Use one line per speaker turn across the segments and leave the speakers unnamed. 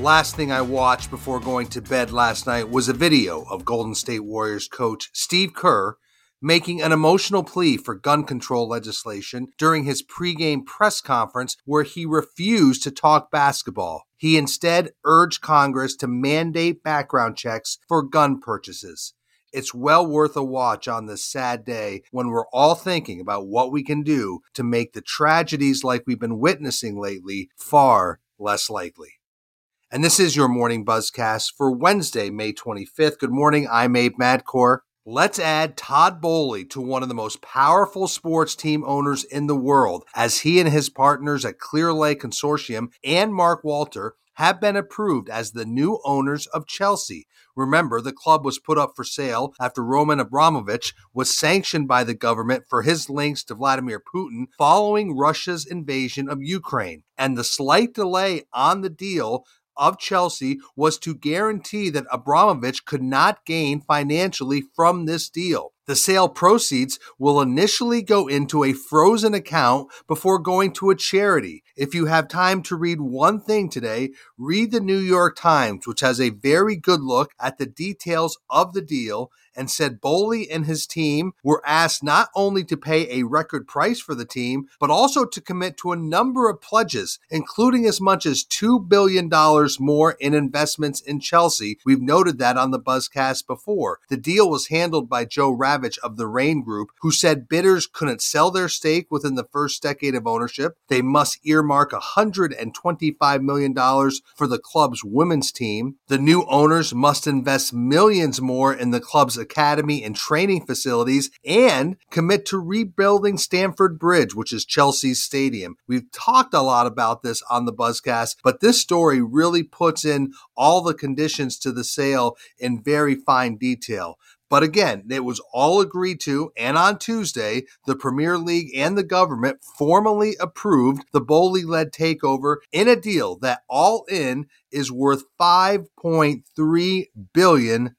Last thing I watched before going to bed last night was a video of Golden State Warriors coach Steve Kerr making an emotional plea for gun control legislation during his pregame press conference where he refused to talk basketball. He instead urged Congress to mandate background checks for gun purchases. It's well worth a watch on this sad day when we're all thinking about what we can do to make the tragedies like we've been witnessing lately far less likely. And this is your morning buzzcast for Wednesday, May 25th. Good morning. I'm Abe Madkour. Let's add Todd Boehly to one of the most powerful sports team owners in the world, as he and his partners at Clearlake Consortium and Mark Walter have been approved as the new owners of Chelsea. Remember, the club was put up for sale after Roman Abramovich was sanctioned by the government for his links to Vladimir Putin following Russia's invasion of Ukraine. And the slight delay on the deal of Chelsea was to guarantee that Abramovich could not gain financially from this deal. The sale proceeds will initially go into a frozen account before going to a charity. If you have time to read one thing today, read the New York Times, which has a very good look at the details of the deal and said Boehly and his team were asked not only to pay a record price for the team, but also to commit to a number of pledges, including as much as $2 billion more in investments in Chelsea. We've noted that on the Buzzcast before. The deal was handled by Joe Ravitch Savage of the Raine Group, who said bidders couldn't sell their stake within the first decade of ownership. They must earmark $125 million for the club's women's team. The new owners must invest millions more in the club's academy and training facilities and commit to rebuilding Stamford Bridge, which is Chelsea's stadium. We've talked a lot about this on the Buzzcast, but this story really puts in all the conditions to the sale in very fine detail. But again, it was all agreed to, and on Tuesday, the Premier League and the government formally approved the Boehly led takeover in a deal that all in is worth $5.3 billion,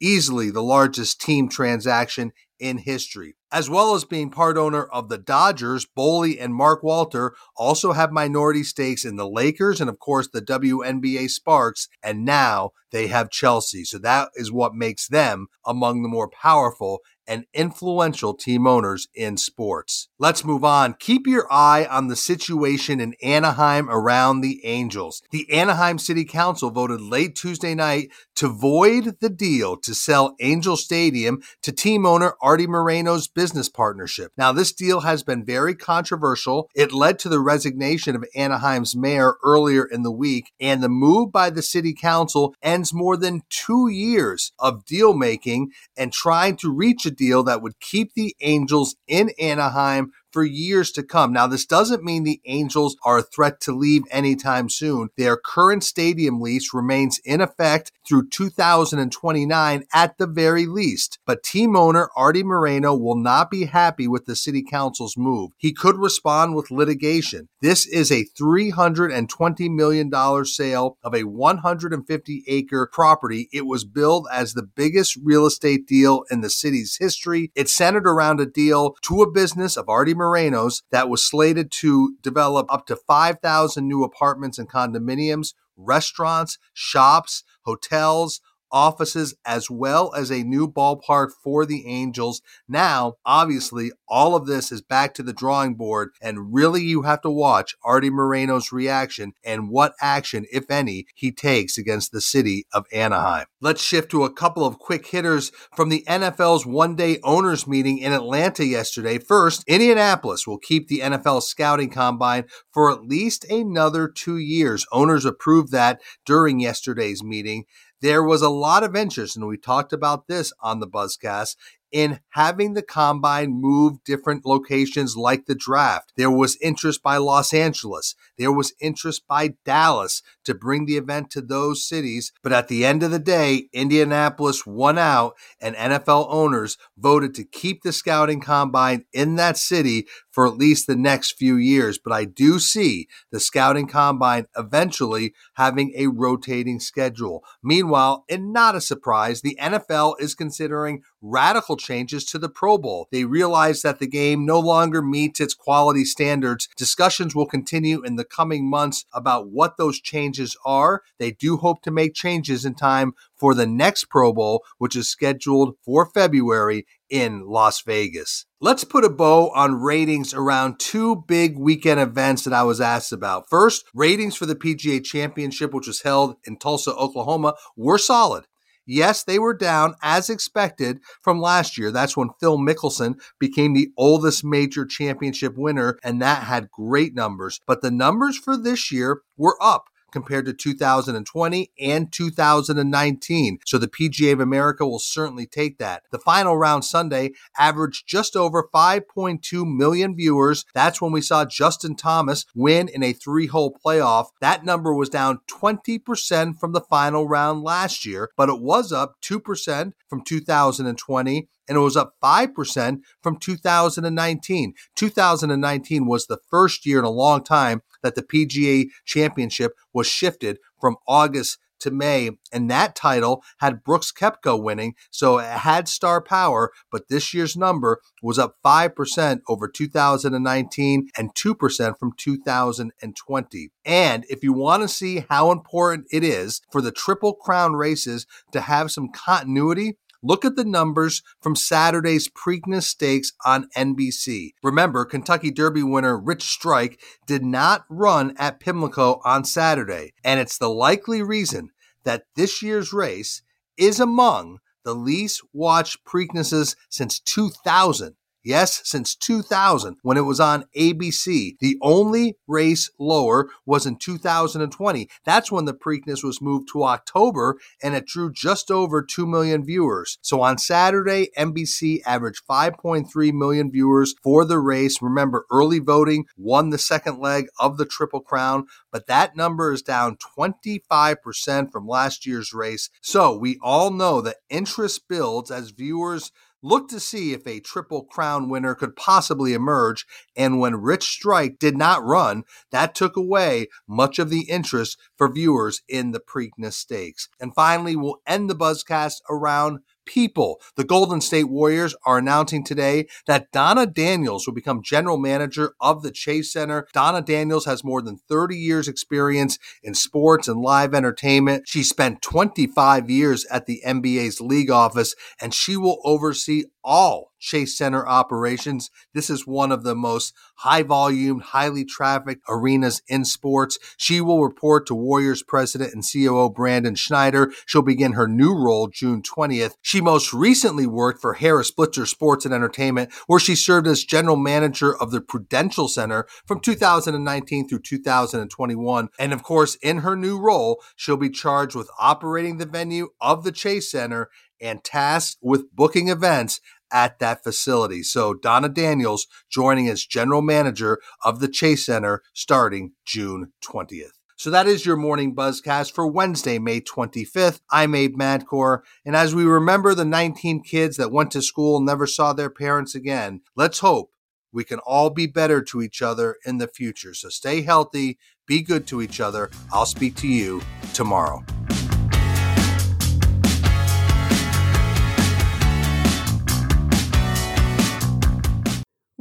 easily the largest team transaction in history. As well as being part owner of the Dodgers, Boehly and Mark Walter also have minority stakes in the Lakers and, of course, the WNBA Sparks. And now they have Chelsea. So that is what makes them among the more powerful and influential team owners in sports. Let's move on. Keep your eye on the situation in Anaheim around the Angels. The Anaheim City Council voted late Tuesday night to void the deal to sell Angel Stadium to team owner Arte Moreno's business partnership. Now, this deal has been very controversial. It led to the resignation of Anaheim's mayor earlier in the week, and the move by the city council ends more than two years of deal making and trying to reach a deal that would keep the Angels in Anaheim for years to come. Now, this doesn't mean the Angels are a threat to leave anytime soon. Their current stadium lease remains in effect through 2029 at the very least. But team owner Arte Moreno will not be happy with the city council's move. He could respond with litigation. This is a $320 million sale of a 150 acre property. It was billed as the biggest real estate deal in the city's history. It centered around a deal to a business of Arte Moreno's that was slated to develop up to 5,000 new apartments and condominiums, restaurants, shops, hotels, offices, as well as a new ballpark for the Angels. Now, obviously, all of this is back to the drawing board, and really you have to watch Arte Moreno's reaction and what action, if any, he takes against the city of Anaheim. Let's shift to a couple of quick hitters from the NFL's one day owners meeting in Atlanta yesterday. First, Indianapolis will keep the NFL scouting combine for at least another two years. Owners approved that during yesterday's meeting there was a lot of interest, and we talked about this on the Buzzcast, in having the combine move different locations like the draft. There was interest by Los Angeles. There was interest by Dallas to bring the event to those cities. But at the end of the day, Indianapolis won out and NFL owners voted to keep the scouting combine in that city for at least the next few years. But I do see the scouting combine eventually having a rotating schedule. Meanwhile, and not a surprise, the NFL is considering radical changes to the Pro Bowl. They realize that the game no longer meets its quality standards. Discussions will continue in the coming months about what those changes are. They do hope to make changes in time for the next Pro Bowl, which is scheduled for February in Las Vegas. Let's put a bow on ratings around two big weekend events that I was asked about. First, ratings for the PGA Championship, which was held in Tulsa, Oklahoma, were solid. Yes, they were down as expected from last year. That's when Phil Mickelson became the oldest major championship winner, and that had great numbers. But the numbers for this year were up compared to 2020 and 2019. So the PGA of America will certainly take that. The final round Sunday averaged just over 5.2 million viewers. That's when we saw Justin Thomas win in a three hole playoff. That number was down 20% from the final round last year, but it was up 2% from 2020 and it was up 5% from 2019. 2019 was the first year in a long time that the PGA Championship was shifted from August to May, and that title had Brooks Koepka winning, so it had star power, but this year's number was up 5% over 2019 and 2% from 2020. And if you want to see how important it is for the Triple Crown races to have some continuity, Look at the numbers from Saturday's Preakness Stakes on NBC. Remember, Kentucky Derby winner Rich Strike did not run at Pimlico on Saturday, and it's the likely reason that this year's race is among the least watched Preaknesses since 2000 Yes, since 2000, when it was on ABC. The only race lower was in 2020. That's when the Preakness was moved to October and it drew just over 2 million viewers. So on Saturday, NBC averaged 5.3 million viewers for the race. Remember, early voting won the second leg of the Triple Crown, but that number is down 25% from last year's race. So we all know that interest builds as viewers looked to see if a Triple Crown winner could possibly emerge. And when Rich Strike did not run, that took away much of the interest for viewers in the Preakness Stakes. And finally, we'll end the Buzzcast around people. The Golden State Warriors are announcing today that Donna Daniels will become general manager of the Chase Center. Donna Daniels has more than 30 years experience in sports and live entertainment. She spent 25 years at the NBA's league office and she will oversee all Chase Center operations. This is one of the most high volume, highly trafficked arenas in sports. She will report to Warriors president and COO Brandon Schneider. She'll begin her new role June 20th. She most recently worked for Harris Blitzer Sports and Entertainment, where she served as general manager of the Prudential Center from 2019 through 2021. And of course, in her new role, she'll be charged with operating the venue of the Chase Center and tasked with booking events at that facility. So Donna Daniels joining as general manager of the Chase Center starting June 20th. So that is your morning buzzcast for Wednesday, May 25th. I'm Abe Madkour. And as we remember the 19 kids that went to school and never saw their parents again, let's hope we can all be better to each other in the future. So stay healthy, be good to each other. I'll speak to you tomorrow.